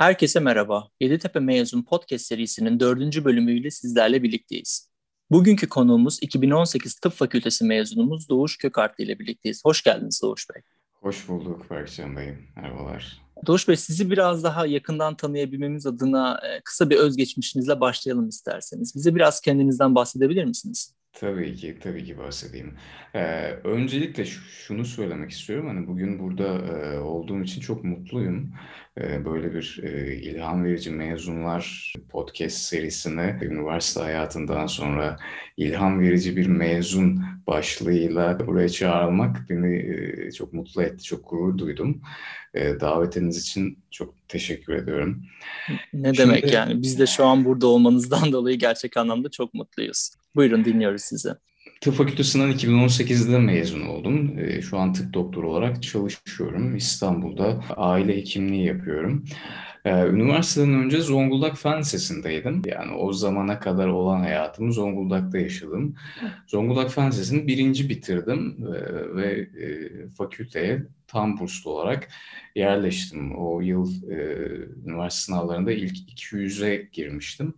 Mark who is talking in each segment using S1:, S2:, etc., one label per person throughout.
S1: Herkese merhaba. Yeditepe Mezun Podcast serisinin dördüncü bölümüyle sizlerle birlikteyiz. Bugünkü konuğumuz 2018 Tıp Fakültesi mezunumuz Doğuş Kökartlı ile birlikteyiz. Hoş geldiniz Doğuş Bey.
S2: Hoş bulduk Berkcan Bey. Merhabalar.
S1: Doğuş Bey sizi biraz daha yakından tanıyabilmemiz adına e, kısa bir özgeçmişinizle başlayalım isterseniz. Bize biraz kendinizden bahsedebilir misiniz?
S2: Tabii ki, tabii ki bahsedeyim. Ee, öncelikle şunu söylemek istiyorum. Hani bugün burada e, olduğum için çok mutluyum. E, böyle bir e, ilham verici mezunlar podcast serisini üniversite hayatından sonra ilham verici bir mezun başlığıyla buraya çağrılmak beni e, çok mutlu etti, çok gurur duydum. E, davetiniz için çok teşekkür ediyorum.
S1: Ne Şimdi, demek yani? Biz de şu an burada olmanızdan dolayı gerçek anlamda çok mutluyuz. Buyurun dinliyoruz sizi.
S2: Tıp Fakültesinden 2018'de mezun oldum. Ee, şu an tıp doktoru olarak çalışıyorum. İstanbul'da aile hekimliği yapıyorum. Ee, üniversiteden önce Zonguldak Fen Lisesi'ndeydim. Yani o zamana kadar olan hayatımı Zonguldak'ta yaşadım. Zonguldak Fen Lisesi'ni birinci bitirdim ee, ve e, fakülteye tam burslu olarak yerleştim. O yıl e, üniversite sınavlarında ilk 200'e girmiştim.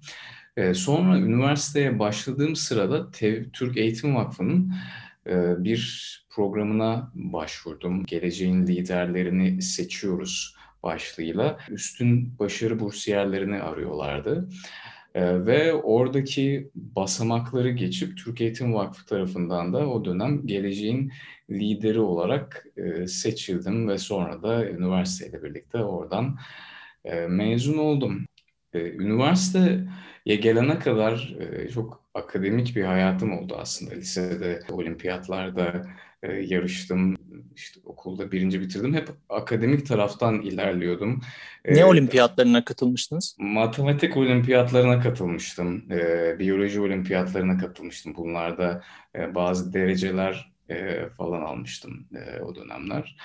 S2: E, sonra üniversiteye başladığım sırada TEV, Türk Eğitim Vakfı'nın e, bir programına başvurdum. Geleceğin liderlerini seçiyoruz başlığıyla. Üstün başarı bursiyerlerini arıyorlardı. E, ve oradaki basamakları geçip Türk Eğitim Vakfı tarafından da o dönem geleceğin lideri olarak e, seçildim ve sonra da üniversiteyle birlikte oradan e, mezun oldum. Üniversite ya gelene kadar e, çok akademik bir hayatım oldu aslında. Lisede, olimpiyatlarda e, yarıştım. İşte okulda birinci bitirdim. Hep akademik taraftan ilerliyordum.
S1: Ne olimpiyatlarına katılmıştınız?
S2: Matematik olimpiyatlarına katılmıştım. E, biyoloji olimpiyatlarına katılmıştım. Bunlarda e, bazı dereceler e, falan almıştım e, o dönemler.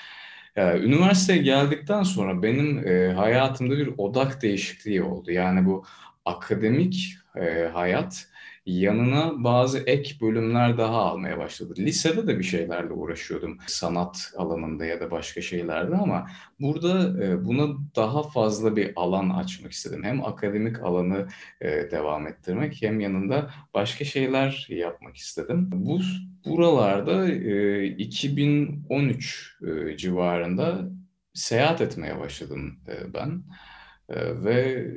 S2: Üniversiteye geldikten sonra benim e, hayatımda bir odak değişikliği oldu. Yani bu akademik e, hayat yanına bazı ek bölümler daha almaya başladı. Lisede de bir şeylerle uğraşıyordum sanat alanında ya da başka şeylerde ama burada e, buna daha fazla bir alan açmak istedim. Hem akademik alanı e, devam ettirmek hem yanında başka şeyler yapmak istedim. Bu buralarda e, 2013 e, civarında seyahat etmeye başladım e, ben. Ee, ve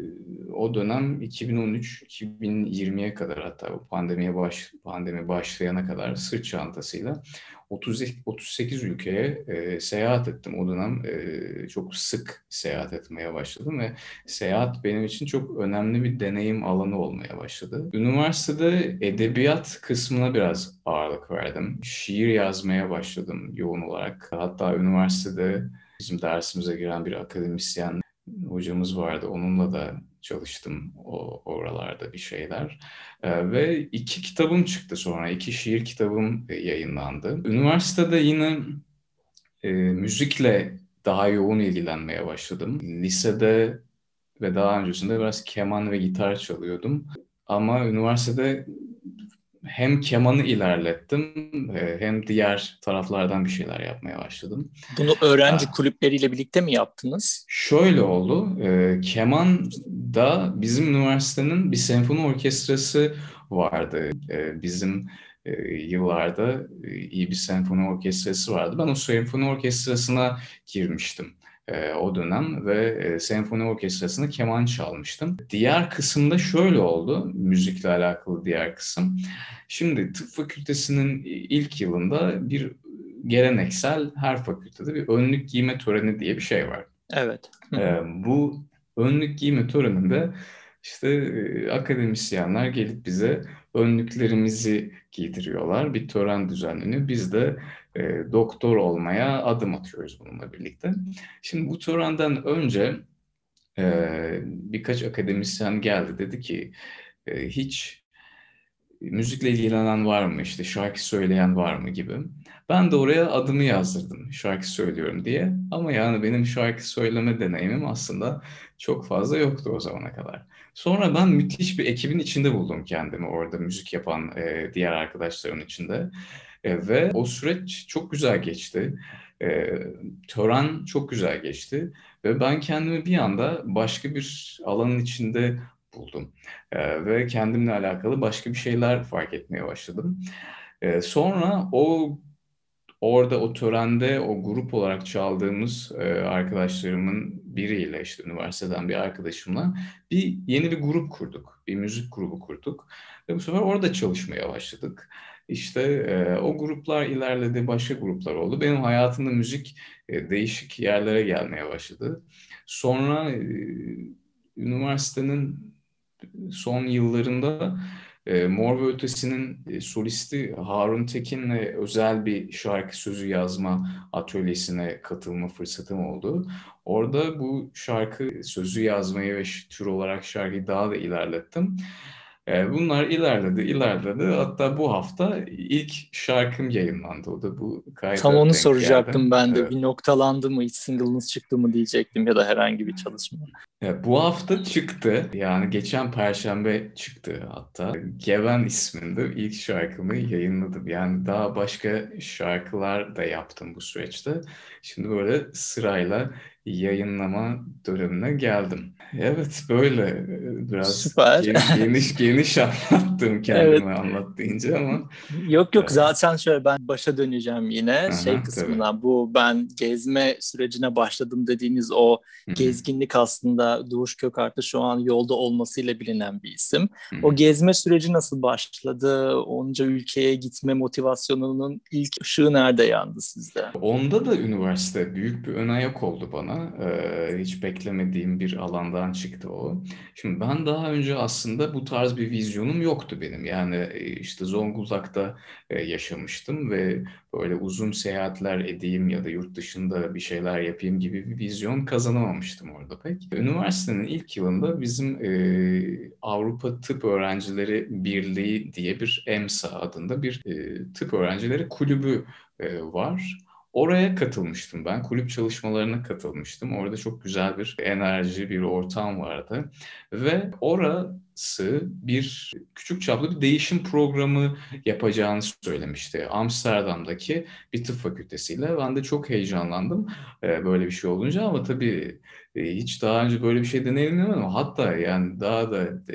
S2: o dönem 2013-2020'ye kadar hatta bu pandemiye baş, pandemi başlayana kadar sırt çantasıyla 30, 38 ülkeye e, seyahat ettim. O dönem e, çok sık seyahat etmeye başladım ve seyahat benim için çok önemli bir deneyim alanı olmaya başladı. Üniversitede edebiyat kısmına biraz ağırlık verdim. Şiir yazmaya başladım yoğun olarak. Hatta üniversitede bizim dersimize giren bir akademisyen hocamız vardı. Onunla da çalıştım o oralarda bir şeyler. Ee, ve iki kitabım çıktı sonra. iki şiir kitabım e, yayınlandı. Üniversitede yine e, müzikle daha yoğun ilgilenmeye başladım. Lisede ve daha öncesinde biraz keman ve gitar çalıyordum. Ama üniversitede hem kemanı ilerlettim e, hem diğer taraflardan bir şeyler yapmaya başladım.
S1: Bunu öğrenci Aa, kulüpleriyle birlikte mi yaptınız?
S2: Şöyle oldu. E, keman da bizim üniversitenin bir senfoni orkestrası vardı. E, bizim yıllarda iyi bir senfoni orkestrası vardı. Ben o senfoni orkestrasına girmiştim e, o dönem ve e, senfoni orkestrasında keman çalmıştım. Diğer kısımda şöyle oldu, müzikle alakalı diğer kısım. Şimdi tıp fakültesinin ilk yılında bir geleneksel her fakültede bir önlük giyme töreni diye bir şey var.
S1: Evet.
S2: e, bu önlük giyme töreninde işte e, akademisyenler gelip bize önlüklerimizi giydiriyorlar. Bir tören düzenleniyor. Biz de e, doktor olmaya adım atıyoruz bununla birlikte. Şimdi bu törenden önce e, birkaç akademisyen geldi. Dedi ki e, hiç müzikle ilgilenen var mı işte şarkı söyleyen var mı gibi. Ben de oraya adımı yazdırdım şarkı söylüyorum diye. Ama yani benim şarkı söyleme deneyimim aslında çok fazla yoktu o zamana kadar. Sonra ben müthiş bir ekibin içinde buldum kendimi orada müzik yapan e, diğer arkadaşlarımın içinde. E, ve o süreç çok güzel geçti. E, tören çok güzel geçti. Ve ben kendimi bir anda başka bir alanın içinde buldum. E, ve kendimle alakalı başka bir şeyler fark etmeye başladım. E, sonra o orada o törende o grup olarak çaldığımız e, arkadaşlarımın biriyle işte üniversiteden bir arkadaşımla bir yeni bir grup kurduk. Bir müzik grubu kurduk. Ve bu sefer orada çalışmaya başladık. İşte e, o gruplar ilerledi, başka gruplar oldu. Benim hayatımda müzik e, değişik yerlere gelmeye başladı. Sonra e, üniversitenin son yıllarında e, Mor ve Ötesi'nin e, solisti Harun Tekin'le özel bir şarkı sözü yazma atölyesine katılma fırsatım oldu. Orada bu şarkı sözü yazmayı ve tür olarak şarkıyı daha da ilerlettim. E, bunlar ilerledi, ilerledi. Hatta bu hafta ilk şarkım yayınlandı. O da bu
S1: kayda Tam onu soracaktım geldi. ben de. Evet. Bir noktalandı mı, hiç single'ınız çıktı mı diyecektim ya da herhangi bir çalışma.
S2: Evet, bu hafta çıktı. Yani geçen perşembe çıktı hatta. Geven isminde ilk şarkımı yayınladım. Yani daha başka şarkılar da yaptım bu süreçte. Şimdi böyle sırayla yayınlama dönemine geldim. Evet böyle biraz Süper. Geniş, geniş geniş anlattım kendimi evet. anlat deyince ama.
S1: Yok yok zaten şöyle ben başa döneceğim yine Aha, şey kısmına tabii. bu ben gezme sürecine başladım dediğiniz o Hı-hı. gezginlik aslında Doğuş Kökart'ta şu an yolda olmasıyla bilinen bir isim. Hı-hı. O gezme süreci nasıl başladı? Onca ülkeye gitme motivasyonunun ilk ışığı nerede yandı sizde?
S2: Onda da üniversite büyük bir ön ayak oldu bana. Ee, hiç beklemediğim bir alandan çıktı o. Şimdi ben daha önce aslında bu tarz bir vizyonum yoktu benim. Yani e, işte Zonguldak'ta e, yaşamıştım ve böyle uzun seyahatler edeyim ya da yurt dışında bir şeyler yapayım gibi bir vizyon kazanamamıştım orada pek. Üniversitenin ilk yılında bizim e, Avrupa Tıp Öğrencileri Birliği diye bir EMSA adında bir e, tıp öğrencileri kulübü e, var. Oraya katılmıştım ben. Kulüp çalışmalarına katılmıştım. Orada çok güzel bir enerji, bir ortam vardı. Ve orası bir küçük çaplı bir değişim programı yapacağını söylemişti. Amsterdam'daki bir tıp fakültesiyle. Ben de çok heyecanlandım böyle bir şey olunca ama tabii hiç daha önce böyle bir şey deneyimlemedim. Hatta yani daha da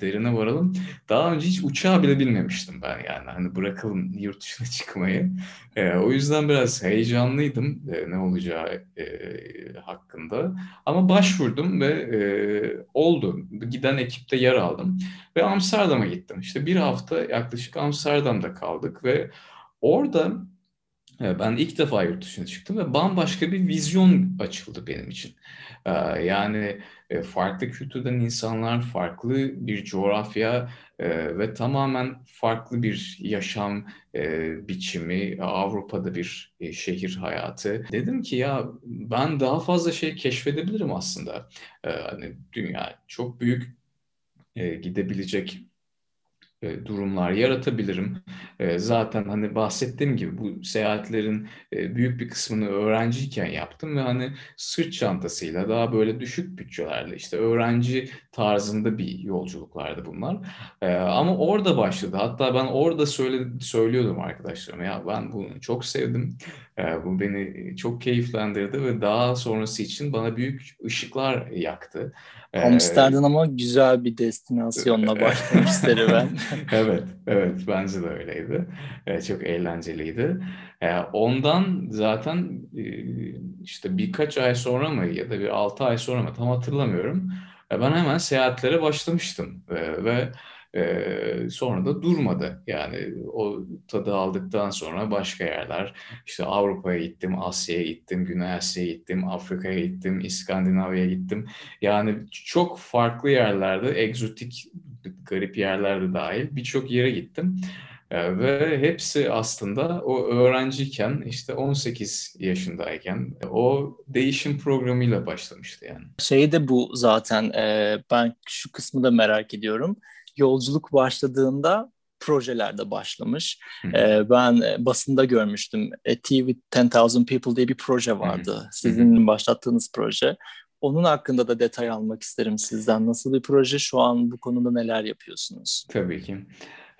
S2: derine varalım. Daha önce hiç uçağa bile binmemiştim ben yani. Hani bırakalım yurt dışına çıkmayı. O yüzden biraz heyecanlıydım ne olacağı hakkında. Ama başvurdum ve e, oldu. Giden ekipte yer aldım. Ve Amsterdam'a gittim. İşte bir hafta yaklaşık Amsterdam'da kaldık ve orada ben ilk defa yurt dışına çıktım ve bambaşka bir vizyon açıldı benim için. Yani farklı kültürden insanlar, farklı bir coğrafya ve tamamen farklı bir yaşam biçimi, Avrupa'da bir şehir hayatı. Dedim ki ya ben daha fazla şey keşfedebilirim aslında. Hani dünya çok büyük gidebilecek e, durumlar yaratabilirim. E, zaten hani bahsettiğim gibi bu seyahatlerin e, büyük bir kısmını öğrenciyken yaptım ve hani sırt çantasıyla daha böyle düşük bütçelerle işte öğrenci tarzında bir yolculuklardı bunlar. Ama orada başladı. Hatta ben orada söyle, söylüyordum arkadaşlarıma ya ben bunu çok sevdim. Bu beni çok keyiflendirdi ve daha sonrası için bana büyük ışıklar yaktı.
S1: Amsterdam ama güzel bir destinasyonla başlamış serüven.
S2: evet, evet bence de öyleydi. Çok eğlenceliydi. Ondan zaten işte birkaç ay sonra mı ya da bir altı ay sonra mı tam hatırlamıyorum. Ben hemen seyahatlere başlamıştım ve e, sonra da durmadı. Yani o tadı aldıktan sonra başka yerler, işte Avrupa'ya gittim, Asya'ya gittim, Güney Asya'ya gittim, Afrika'ya gittim, İskandinavya'ya gittim. Yani çok farklı yerlerde, egzotik, garip yerlerde dahil birçok yere gittim. Ve hepsi aslında o öğrenciyken işte 18 yaşındayken o değişim programıyla başlamıştı yani.
S1: Şey de bu zaten ben şu kısmı da merak ediyorum yolculuk başladığında projelerde başlamış. E, ben e, basında görmüştüm. A Tea with 10,000 People diye bir proje vardı. Sizin başlattığınız proje. Onun hakkında da detay almak isterim sizden. Nasıl bir proje? Şu an bu konuda neler yapıyorsunuz?
S2: Tabii ki.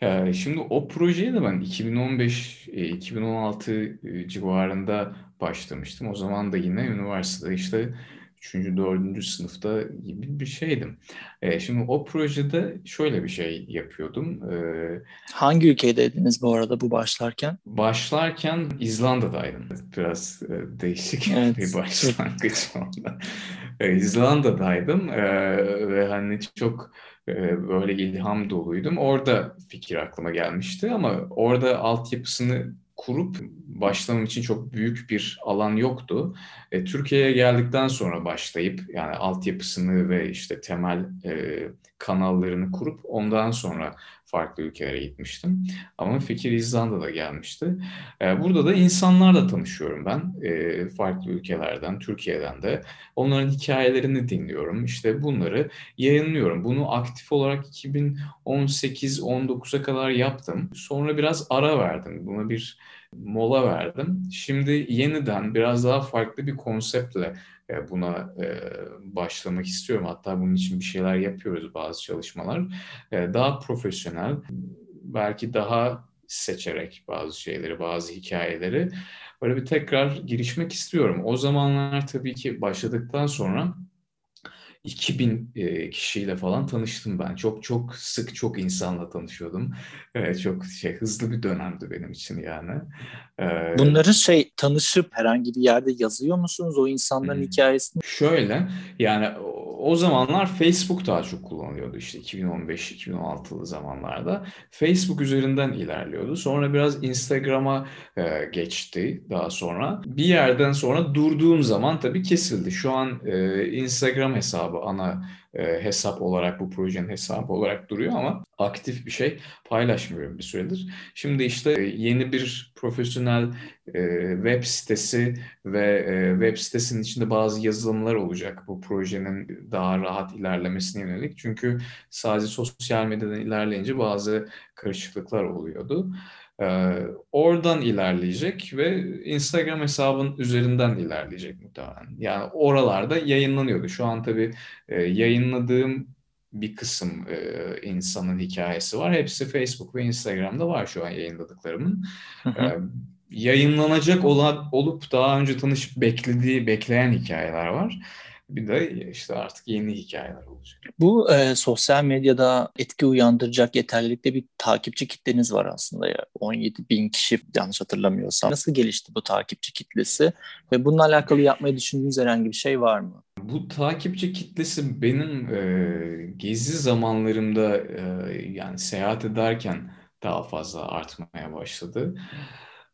S2: Ee, şimdi o projeye de ben 2015-2016 civarında başlamıştım. O zaman da yine üniversitede işte 3. 4. sınıfta gibi bir şeydim. E, şimdi o projede şöyle bir şey yapıyordum. E,
S1: Hangi ülkedeydiniz bu arada bu başlarken?
S2: Başlarken İzlanda'daydım. Biraz e, değişik evet. bir başlangıç oldu. E, İzlanda'daydım e, ve hani çok e, böyle ilham doluydum. Orada fikir aklıma gelmişti ama orada altyapısını kurup başlamam için çok büyük bir alan yoktu. E, Türkiye'ye geldikten sonra başlayıp yani altyapısını ve işte temel e, kanallarını kurup ondan sonra farklı ülkelere gitmiştim. Ama fikir İzlanda'da gelmişti. E, burada da insanlarla tanışıyorum ben. E, farklı ülkelerden, Türkiye'den de. Onların hikayelerini dinliyorum. İşte bunları yayınlıyorum. Bunu aktif olarak 2018-19'a kadar yaptım. Sonra biraz ara verdim. Buna bir mola verdim. Şimdi yeniden biraz daha farklı bir konseptle buna e, başlamak istiyorum. Hatta bunun için bir şeyler yapıyoruz bazı çalışmalar. E, daha profesyonel, belki daha seçerek bazı şeyleri, bazı hikayeleri böyle bir tekrar girişmek istiyorum. O zamanlar tabii ki başladıktan sonra 2000 e, kişiyle falan tanıştım ben. Çok çok sık çok insanla tanışıyordum. Evet, çok şey hızlı bir dönemdi benim için yani.
S1: Ee, Bunları şey tanışıp herhangi bir yerde yazıyor musunuz o insanların hmm. hikayesini?
S2: Şöyle yani o zamanlar Facebook daha çok kullanılıyordu işte 2015-2016'lı zamanlarda. Facebook üzerinden ilerliyordu. Sonra biraz Instagram'a e, geçti daha sonra. Bir yerden sonra durduğum zaman tabii kesildi. Şu an e, Instagram hesabı ana e, hesap olarak bu projenin hesabı olarak duruyor ama aktif bir şey paylaşmıyorum bir süredir. Şimdi işte e, yeni bir profesyonel e, web sitesi ve e, web sitesinin içinde bazı yazılımlar olacak bu projenin daha rahat ilerlemesine yönelik. Çünkü sadece sosyal medyadan ilerleyince bazı karışıklıklar oluyordu. Ee, oradan ilerleyecek ve Instagram hesabın üzerinden ilerleyecek muhtemelen. Yani oralarda yayınlanıyordu. Şu an tabii e, yayınladığım bir kısım e, insanın hikayesi var. Hepsi Facebook ve Instagram'da var şu an yayınladıklarımın. Ee, yayınlanacak olan, olup daha önce tanışıp beklediği, bekleyen hikayeler var. Bir de işte artık yeni hikayeler olacak.
S1: Bu e, sosyal medyada etki uyandıracak yeterlilikte bir takipçi kitleniz var aslında ya. 17 bin kişi yanlış hatırlamıyorsam. Nasıl gelişti bu takipçi kitlesi ve bununla alakalı yapmayı düşündüğünüz herhangi bir şey var mı?
S2: Bu takipçi kitlesi benim e, gezi zamanlarımda e, yani seyahat ederken daha fazla artmaya başladı.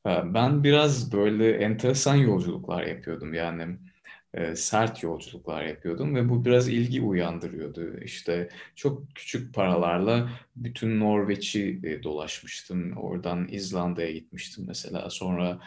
S2: E, ben biraz böyle enteresan yolculuklar yapıyordum yani e, sert yolculuklar yapıyordum ve bu biraz ilgi uyandırıyordu. İşte çok küçük paralarla bütün Norveç'i e, dolaşmıştım. Oradan İzlanda'ya gitmiştim mesela. Sonra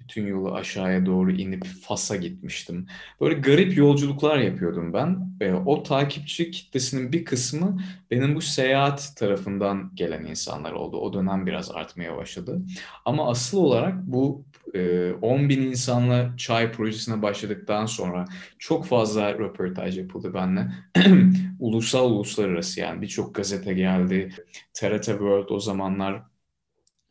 S2: bütün yolu aşağıya doğru inip Fas'a gitmiştim. Böyle garip yolculuklar yapıyordum ben. O takipçi kitlesinin bir kısmı benim bu seyahat tarafından gelen insanlar oldu. O dönem biraz artmaya başladı. Ama asıl olarak bu e, 10 bin insanla çay projesine başladıktan sonra çok fazla röportaj yapıldı benimle. Ulusal uluslararası yani birçok gazete geldi. TRT World o zamanlar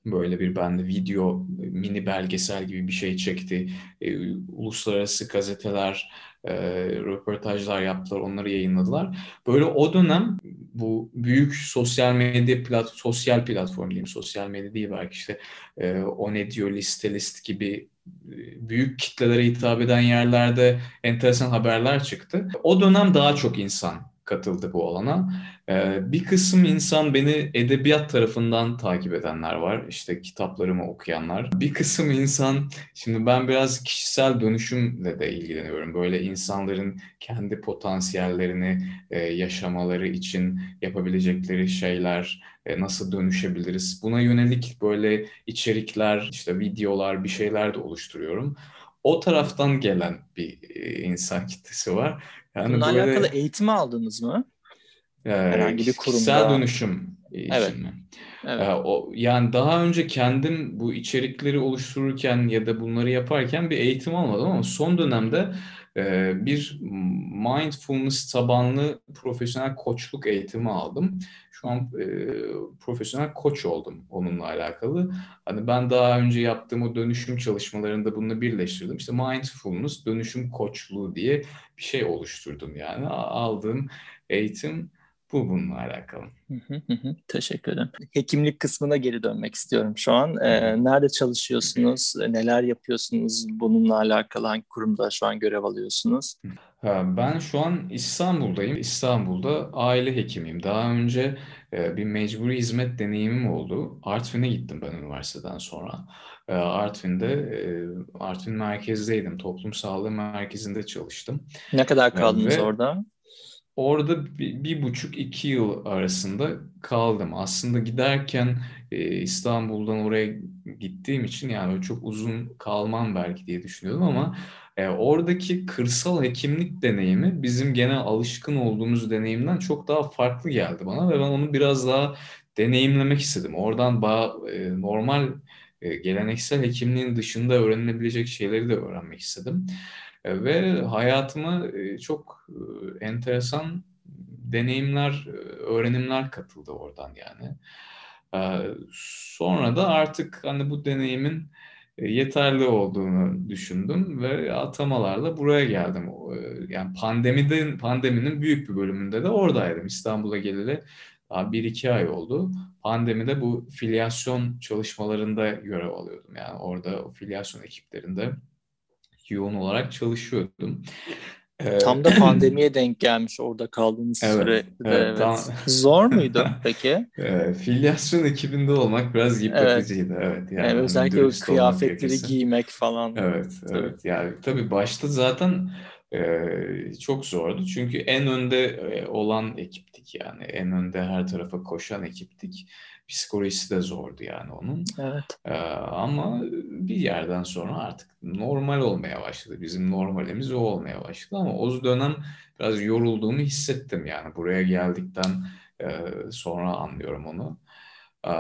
S2: böyle bir bende video mini belgesel gibi bir şey çekti. E, uluslararası gazeteler e, röportajlar yaptılar, onları yayınladılar. Böyle o dönem bu büyük sosyal medya plat sosyal platform diyeyim, sosyal medya değil belki işte e, o ne diyor liste list gibi e, büyük kitlelere hitap eden yerlerde enteresan haberler çıktı. O dönem daha çok insan katıldı bu alana. Ee, bir kısım insan beni edebiyat tarafından takip edenler var. İşte kitaplarımı okuyanlar. Bir kısım insan, şimdi ben biraz kişisel dönüşümle de ilgileniyorum. Böyle insanların kendi potansiyellerini e, yaşamaları için yapabilecekleri şeyler, e, nasıl dönüşebiliriz? Buna yönelik böyle içerikler, işte videolar, bir şeyler de oluşturuyorum. O taraftan gelen bir e, insan kitlesi var.
S1: Yani Bununla böyle, alakalı eğitimi aldınız mı?
S2: E, Herhangi bir kurumda. Kişisel dönüşüm için evet. mi? Evet. Ee, o, yani daha önce kendim bu içerikleri oluştururken ya da bunları yaparken bir eğitim almadım ama son dönemde bir mindfulness tabanlı profesyonel koçluk eğitimi aldım. Şu an e, profesyonel koç oldum onunla alakalı. Hani ben daha önce yaptığım o dönüşüm çalışmalarında bunu birleştirdim. İşte mindfulness dönüşüm koçluğu diye bir şey oluşturdum yani. Aldığım eğitim bu bununla alakalı.
S1: Teşekkür ederim. Hekimlik kısmına geri dönmek istiyorum şu an. Ee, nerede çalışıyorsunuz? Neler yapıyorsunuz? Bununla alakalı hangi kurumda şu an görev alıyorsunuz?
S2: Ben şu an İstanbul'dayım. İstanbul'da aile hekimiyim. Daha önce e, bir mecburi hizmet deneyimim oldu. Artvin'e gittim ben üniversiteden sonra. E, Artvin'de, e, Artvin merkezdeydim. Toplum sağlığı merkezinde çalıştım.
S1: Ne kadar kaldınız Ve, orada?
S2: Orada bir, bir buçuk iki yıl arasında kaldım. Aslında giderken e, İstanbul'dan oraya gittiğim için yani çok uzun kalmam belki diye düşünüyordum ama e, oradaki kırsal hekimlik deneyimi bizim genel alışkın olduğumuz deneyimden çok daha farklı geldi bana ve ben onu biraz daha deneyimlemek istedim. Oradan ba- e, normal e, geleneksel hekimliğin dışında öğrenilebilecek şeyleri de öğrenmek istedim. E, ve hayatıma e, çok e, enteresan deneyimler, öğrenimler katıldı oradan yani. Sonra da artık hani bu deneyimin yeterli olduğunu düşündüm ve atamalarla buraya geldim. Yani pandemide, pandeminin büyük bir bölümünde de oradaydım. İstanbul'a geleli daha bir iki ay oldu. Pandemide bu filyasyon çalışmalarında görev alıyordum. Yani orada o filyasyon ekiplerinde yoğun olarak çalışıyordum.
S1: Tam da pandemiye denk gelmiş orada kaldığınız evet, sürede. Evet, evet. Tam... Zor muydu peki?
S2: Evet, filyasyon ekibinde olmak biraz yıpratıcıydı. Evet. evet
S1: yani evet, özellikle o kıyafetleri giymek falan.
S2: Evet, evet. Yani tabii başta zaten e, çok zordu. Çünkü en önde e, olan ekiptik yani. En önde her tarafa koşan ekiptik psikolojisi de zordu yani onun.
S1: Evet.
S2: Ee, ama bir yerden sonra artık normal olmaya başladı. Bizim normalimiz o olmaya başladı ama o dönem biraz yorulduğumu hissettim yani buraya geldikten e, sonra anlıyorum onu. Ee,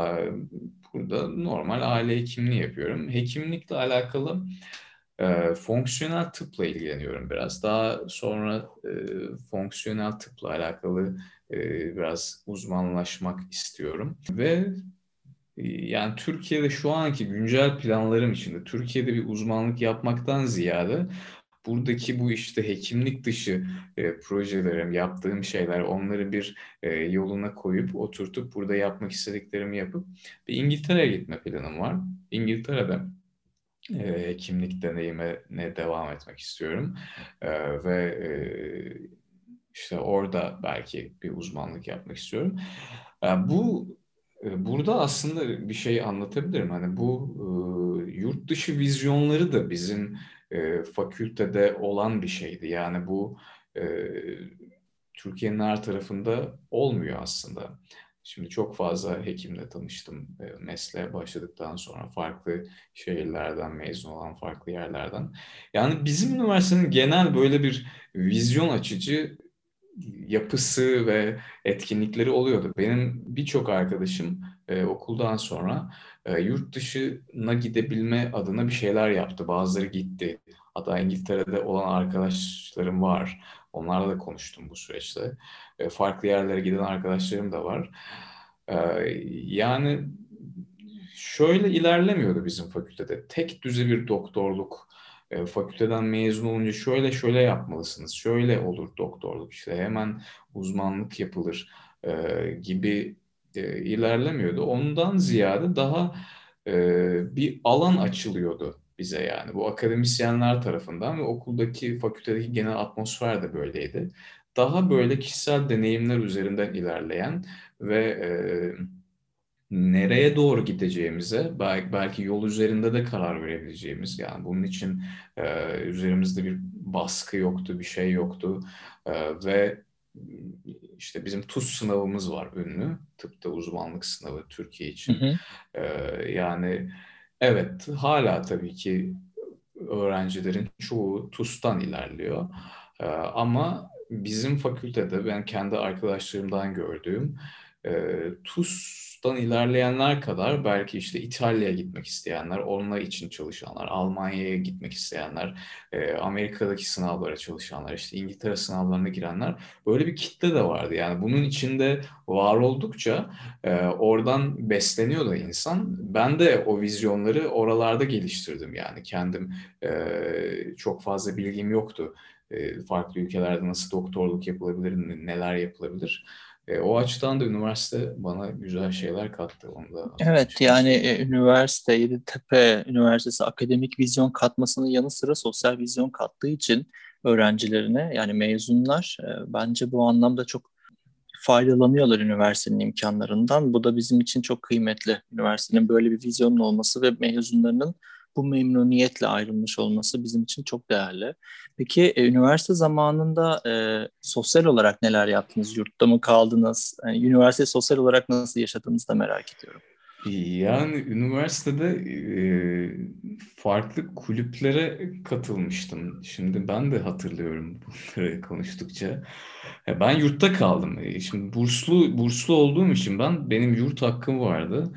S2: burada normal aile hekimliği yapıyorum. Hekimlikle alakalı e, fonksiyonel tıpla ilgileniyorum biraz. Daha sonra e, fonksiyonel tıpla alakalı e, biraz uzmanlaşmak istiyorum. Ve e, yani Türkiye'de şu anki güncel planlarım içinde Türkiye'de bir uzmanlık yapmaktan ziyade buradaki bu işte hekimlik dışı e, projelerim, yaptığım şeyler onları bir e, yoluna koyup oturtup burada yapmak istediklerimi yapıp bir İngiltere'ye gitme planım var. İngiltere'de e, hekimlik deneyimine devam etmek istiyorum e, ve e, işte orada belki bir uzmanlık yapmak istiyorum. Yani bu e, burada aslında bir şey anlatabilirim. Hani bu e, yurt dışı vizyonları da bizim e, fakültede olan bir şeydi. Yani bu e, Türkiye'nin her tarafında olmuyor aslında. Şimdi çok fazla hekimle tanıştım mesleğe başladıktan sonra farklı şehirlerden mezun olan farklı yerlerden. Yani bizim üniversitenin genel böyle bir vizyon açıcı yapısı ve etkinlikleri oluyordu. Benim birçok arkadaşım e, okuldan sonra e, yurt dışına gidebilme adına bir şeyler yaptı. Bazıları gitti. Hatta İngiltere'de olan arkadaşlarım var. Onlarla da konuştum bu süreçte. E, farklı yerlere giden arkadaşlarım da var. E, yani şöyle ilerlemiyordu bizim fakültede. Tek düze bir doktorluk e, fakülteden mezun olunca şöyle şöyle yapmalısınız, şöyle olur doktorluk işte hemen uzmanlık yapılır e, gibi e, ilerlemiyordu. Ondan ziyade daha e, bir alan açılıyordu bize yani bu akademisyenler tarafından ve okuldaki fakültedeki genel atmosfer de böyleydi. Daha böyle kişisel deneyimler üzerinden ilerleyen ve e, nereye doğru gideceğimize belki, belki yol üzerinde de karar verebileceğimiz yani bunun için e, üzerimizde bir baskı yoktu bir şey yoktu e, ve işte bizim TUS sınavımız var ünlü tıpta uzmanlık sınavı Türkiye için hı hı. E, yani evet hala tabii ki öğrencilerin çoğu TUS'tan ilerliyor. E, ama bizim fakültede ben kendi arkadaşlarımdan gördüğüm e, TUS'tan ilerleyenler kadar belki işte İtalya'ya gitmek isteyenler, onlar için çalışanlar, Almanya'ya gitmek isteyenler, e, Amerika'daki sınavlara çalışanlar, işte İngiltere sınavlarına girenler böyle bir kitle de vardı. Yani bunun içinde var oldukça e, oradan besleniyor da insan. Ben de o vizyonları oralarda geliştirdim yani kendim e, çok fazla bilgim yoktu. Farklı ülkelerde nasıl doktorluk yapılabilir, neler yapılabilir. E, o açıdan da üniversite bana güzel şeyler kattı. Onu da
S1: evet yani e, üniversite, Yeditepe Üniversitesi akademik vizyon katmasının yanı sıra sosyal vizyon kattığı için öğrencilerine yani mezunlar e, bence bu anlamda çok faydalanıyorlar üniversitenin imkanlarından. Bu da bizim için çok kıymetli. Üniversitenin böyle bir vizyonun olması ve mezunlarının bu memnuniyetle ayrılmış olması bizim için çok değerli. Peki e, üniversite zamanında e, sosyal olarak neler yaptınız? Yurtta mı kaldınız? Yani, üniversite sosyal olarak nasıl yaşadığınızı da merak ediyorum.
S2: Yani üniversitede e, farklı kulüplere katılmıştım. Şimdi ben de hatırlıyorum bunları konuştukça. Ben yurtta kaldım. E, şimdi burslu burslu olduğum için ben benim yurt hakkım vardı.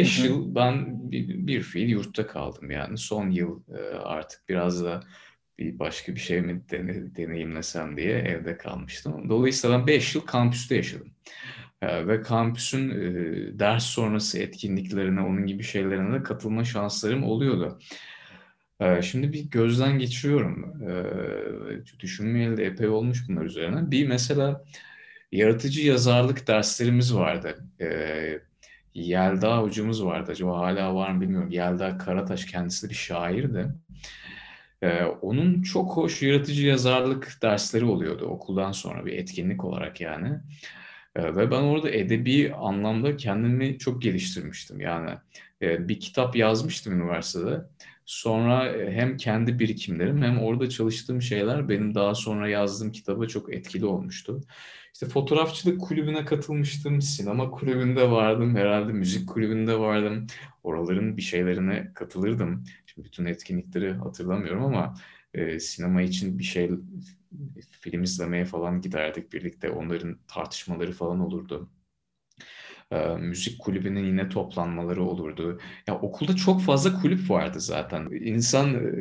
S2: Beş yıl ben bir, bir fiil yurtta kaldım yani. Son yıl e, artık biraz da bir başka bir şey mi dene, deneyimlesem diye evde kalmıştım. Dolayısıyla ben beş yıl kampüste yaşadım. E, ve kampüsün e, ders sonrası etkinliklerine, onun gibi şeylerine de katılma şanslarım oluyordu. Şimdi bir gözden geçiriyorum. Düşünmeyeli de epey olmuş bunlar üzerine. Bir mesela yaratıcı yazarlık derslerimiz vardı. Yelda hocamız vardı. Acaba hala var mı bilmiyorum. Yelda Karataş kendisi bir şairdi. Ee, onun çok hoş yaratıcı yazarlık dersleri oluyordu okuldan sonra bir etkinlik olarak yani. Ee, ve ben orada edebi anlamda kendimi çok geliştirmiştim. Yani e, bir kitap yazmıştım üniversitede. Sonra e, hem kendi birikimlerim hem orada çalıştığım şeyler benim daha sonra yazdığım kitaba çok etkili olmuştu. İşte fotoğrafçılık kulübüne katılmıştım, sinema kulübünde vardım, herhalde müzik kulübünde vardım. Oraların bir şeylerine katılırdım. Şimdi bütün etkinlikleri hatırlamıyorum ama e, sinema için bir şey film izlemeye falan giderdik birlikte. Onların tartışmaları falan olurdu müzik kulübünün yine toplanmaları olurdu. Ya okulda çok fazla kulüp vardı zaten. İnsan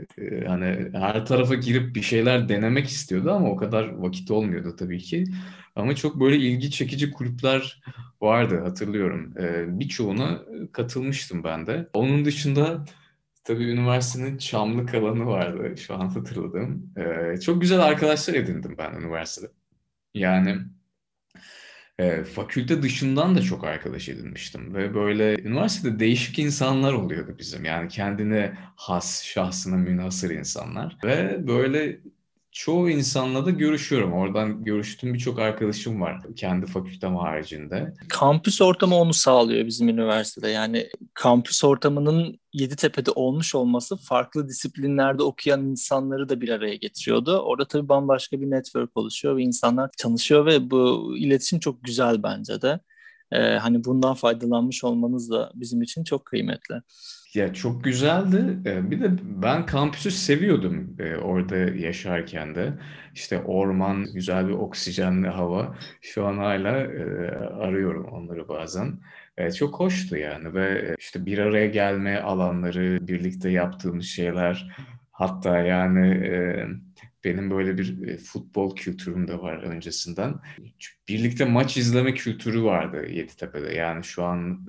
S2: hani her tarafa girip bir şeyler denemek istiyordu ama o kadar vakit olmuyordu tabii ki. Ama çok böyle ilgi çekici kulüpler vardı hatırlıyorum. E, birçoğuna katılmıştım ben de. Onun dışında tabii üniversitenin Çamlık alanı vardı şu an hatırladığım. Çok güzel arkadaşlar edindim ben üniversitede. Yani e, fakülte dışından da çok arkadaş edinmiştim ve böyle üniversitede değişik insanlar oluyordu bizim. Yani kendine has, şahsına münhasır insanlar ve böyle çoğu insanla da görüşüyorum. Oradan görüştüğüm birçok arkadaşım var kendi fakültem haricinde.
S1: Kampüs ortamı onu sağlıyor bizim üniversitede. Yani kampüs ortamının Yeditepe'de olmuş olması farklı disiplinlerde okuyan insanları da bir araya getiriyordu. Orada tabii bambaşka bir network oluşuyor ve insanlar tanışıyor ve bu iletişim çok güzel bence de. Ee, hani bundan faydalanmış olmanız da bizim için çok kıymetli.
S2: Ya çok güzeldi. Bir de ben kampüsü seviyordum orada yaşarken de. İşte orman, güzel bir oksijenli hava. Şu an hala arıyorum onları bazen. Çok hoştu yani ve işte bir araya gelme alanları, birlikte yaptığımız şeyler. Hatta yani benim böyle bir e, futbol kültürüm de var öncesinden. Birlikte maç izleme kültürü vardı Yeditepe'de. Yani şu an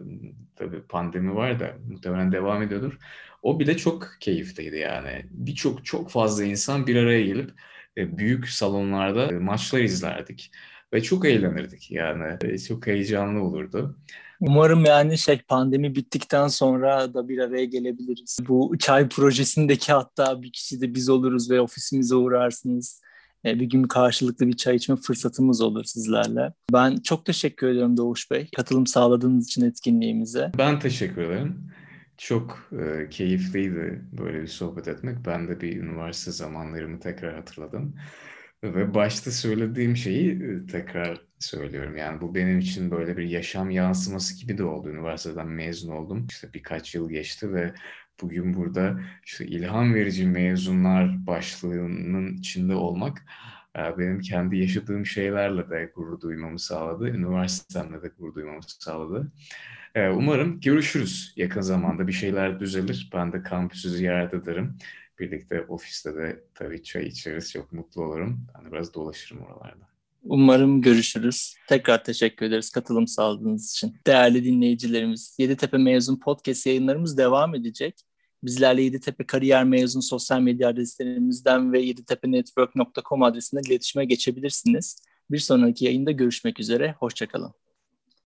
S2: tabii pandemi var da muhtemelen devam ediyordur. O bile çok keyifliydi yani. Birçok çok fazla insan bir araya gelip e, büyük salonlarda maçlar izlerdik ve çok eğlenirdik yani. Çok heyecanlı olurdu.
S1: Umarım yani şey pandemi bittikten sonra da bir araya gelebiliriz. Bu çay projesindeki hatta bir kişi de biz oluruz ve ofisimize uğrarsınız. E, bir gün karşılıklı bir çay içme fırsatımız olur sizlerle. Ben çok teşekkür ediyorum Doğuş Bey. Katılım sağladığınız için etkinliğimize.
S2: Ben teşekkür ederim. Çok e, keyifliydi böyle bir sohbet etmek. Ben de bir üniversite zamanlarımı tekrar hatırladım. Ve başta söylediğim şeyi e, tekrar söylüyorum. Yani bu benim için böyle bir yaşam yansıması gibi de oldu. Üniversiteden mezun oldum. İşte birkaç yıl geçti ve bugün burada işte ilham verici mezunlar başlığının içinde olmak e, benim kendi yaşadığım şeylerle de gurur duymamı sağladı. Üniversitemle de gurur duymamı sağladı. E, umarım görüşürüz yakın zamanda bir şeyler düzelir. Ben de kampüsü ziyaret ederim. Birlikte ofiste de tabii çay içeriz. Çok mutlu olurum. Ben de biraz dolaşırım oralarda.
S1: Umarım görüşürüz. Tekrar teşekkür ederiz katılım sağladığınız için. Değerli dinleyicilerimiz, Yeditepe Mezun Podcast yayınlarımız devam edecek. Bizlerle Yeditepe Kariyer Mezun sosyal medya adreslerimizden ve yeditepenetwork.com adresinden iletişime geçebilirsiniz. Bir sonraki yayında görüşmek üzere. Hoşçakalın.